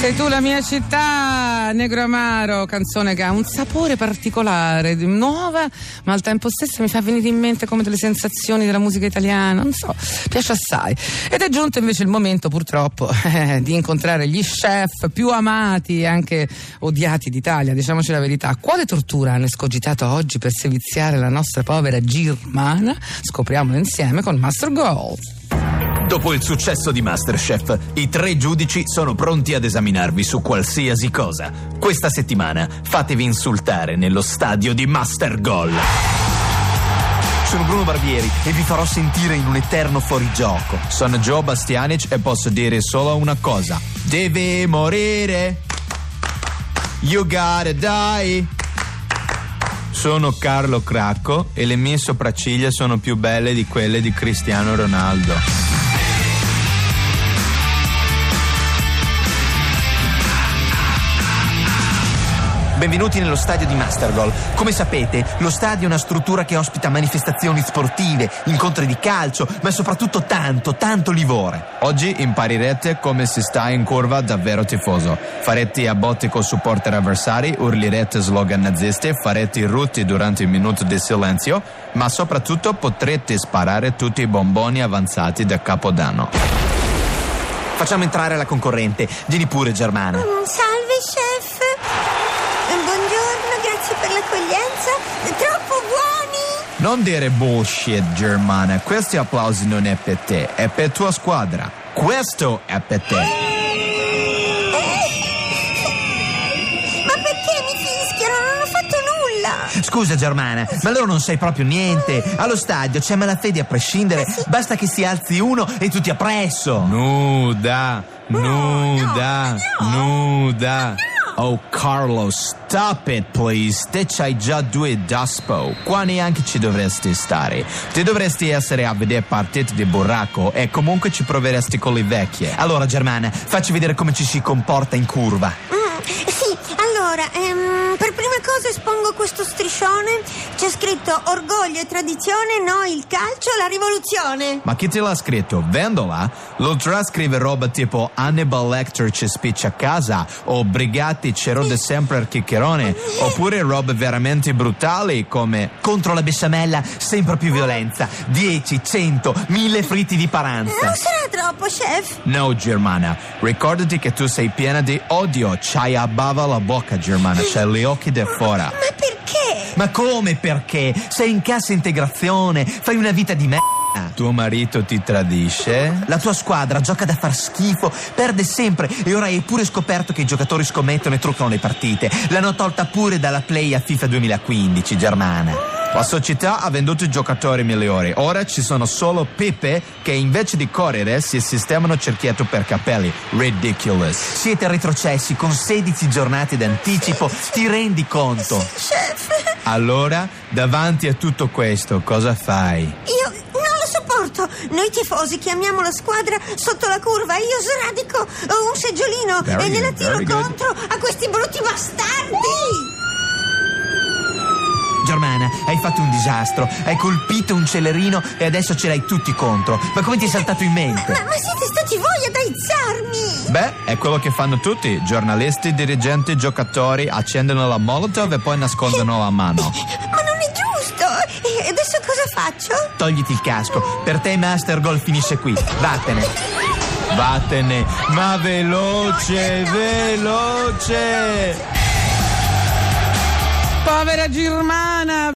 Sei tu la mia città, Negro Amaro, canzone che ha un sapore particolare, nuova, ma al tempo stesso mi fa venire in mente come delle sensazioni della musica italiana, non so, piace assai. Ed è giunto invece il momento, purtroppo, eh, di incontrare gli chef più amati e anche odiati d'Italia, diciamoci la verità. Quale tortura hanno escogitato oggi per seviziare la nostra povera Girmana? Scopriamolo insieme con Master Gold. Dopo il successo di Masterchef, i tre giudici sono pronti ad esaminarvi su qualsiasi cosa. Questa settimana fatevi insultare nello stadio di Master Goal. Sono Bruno Barbieri e vi farò sentire in un eterno fuorigioco. Sono Joe Bastianic e posso dire solo una cosa. Devi morire. You gotta die. Sono Carlo Cracco e le mie sopracciglia sono più belle di quelle di Cristiano Ronaldo. Benvenuti nello stadio di Mastergol. Come sapete, lo stadio è una struttura che ospita manifestazioni sportive, incontri di calcio, ma soprattutto tanto, tanto livore. Oggi imparirete come si sta in curva davvero tifoso. Farete a botte con supporter avversari, urlerete slogan nazisti, farete rutti durante il minuto di silenzio, ma soprattutto potrete sparare tutti i bomboni avanzati da Capodanno. Facciamo entrare la concorrente. Vieni pure, Germana. Mm, salve, per l'accoglienza. Troppo buoni! Non dire bullshit, Germana. Questi applausi non è per te, è per tua squadra. Questo è per te. Ma perché mi fischiano? Non ho fatto nulla. Scusa Germana, ma allora non sai proprio niente. Allo stadio c'è malafede a prescindere. Basta che si alzi uno e tutti appresso. Nuda, nuda, nuda. Oh Carlo, stop it please. Te c'hai già due daspo. Qua neanche ci dovresti stare. Te dovresti essere a vedere partite di burraco e comunque ci proveresti con le vecchie. Allora Germana, facci vedere come ci si comporta in curva. Allora, ehm, per prima cosa espongo questo striscione. C'è scritto orgoglio e tradizione, no il calcio, la rivoluzione. Ma chi te l'ha scritto? Vendola? L'ultra scrive roba tipo Hannibal Lecter ci spiccia a casa o Brigatti ci rode sempre il chiccherone oppure robe veramente brutali come Contro la besciamella, sempre più violenza. 10, 100, 1000 fritti di paranza. Non sarà troppo, chef? No, Germana, ricordati che tu sei piena di odio, c'hai a bava la bocca, Germana, c'hai gli occhi da fuori. Ma perché? Ma come perché? Sei in cassa integrazione, fai una vita di me. Tuo marito ti tradisce? La tua squadra gioca da far schifo, perde sempre e ora hai pure scoperto che i giocatori scommettono e truccano le partite. L'hanno tolta pure dalla play a FIFA 2015, Germana. La società ha venduto i giocatori migliori. Ora ci sono solo pipe che invece di correre si sistemano cerchiato per capelli. Ridiculous. Siete retrocessi con 16 giornate d'anticipo, ti rendi conto? Chef, Allora, davanti a tutto questo, cosa fai? io non lo sopporto. Noi tifosi chiamiamo la squadra sotto la curva. Io sradico un seggiolino Very e gliela tiro contro a questi brutti bastardi. Germana, hai fatto un disastro, hai colpito un celerino e adesso ce l'hai tutti contro. Ma come ti è saltato in Ma, mente? ma siete stati voi ad aizzarmi! Beh, è quello che fanno tutti. Giornalisti, dirigenti, giocatori accendono la molotov e poi nascondono la mano. Ma non è giusto! E adesso cosa faccio? Togliti il casco, per te Master Goal finisce qui. Vattene. Vattene, ma veloce, veloce! Povera Girmana,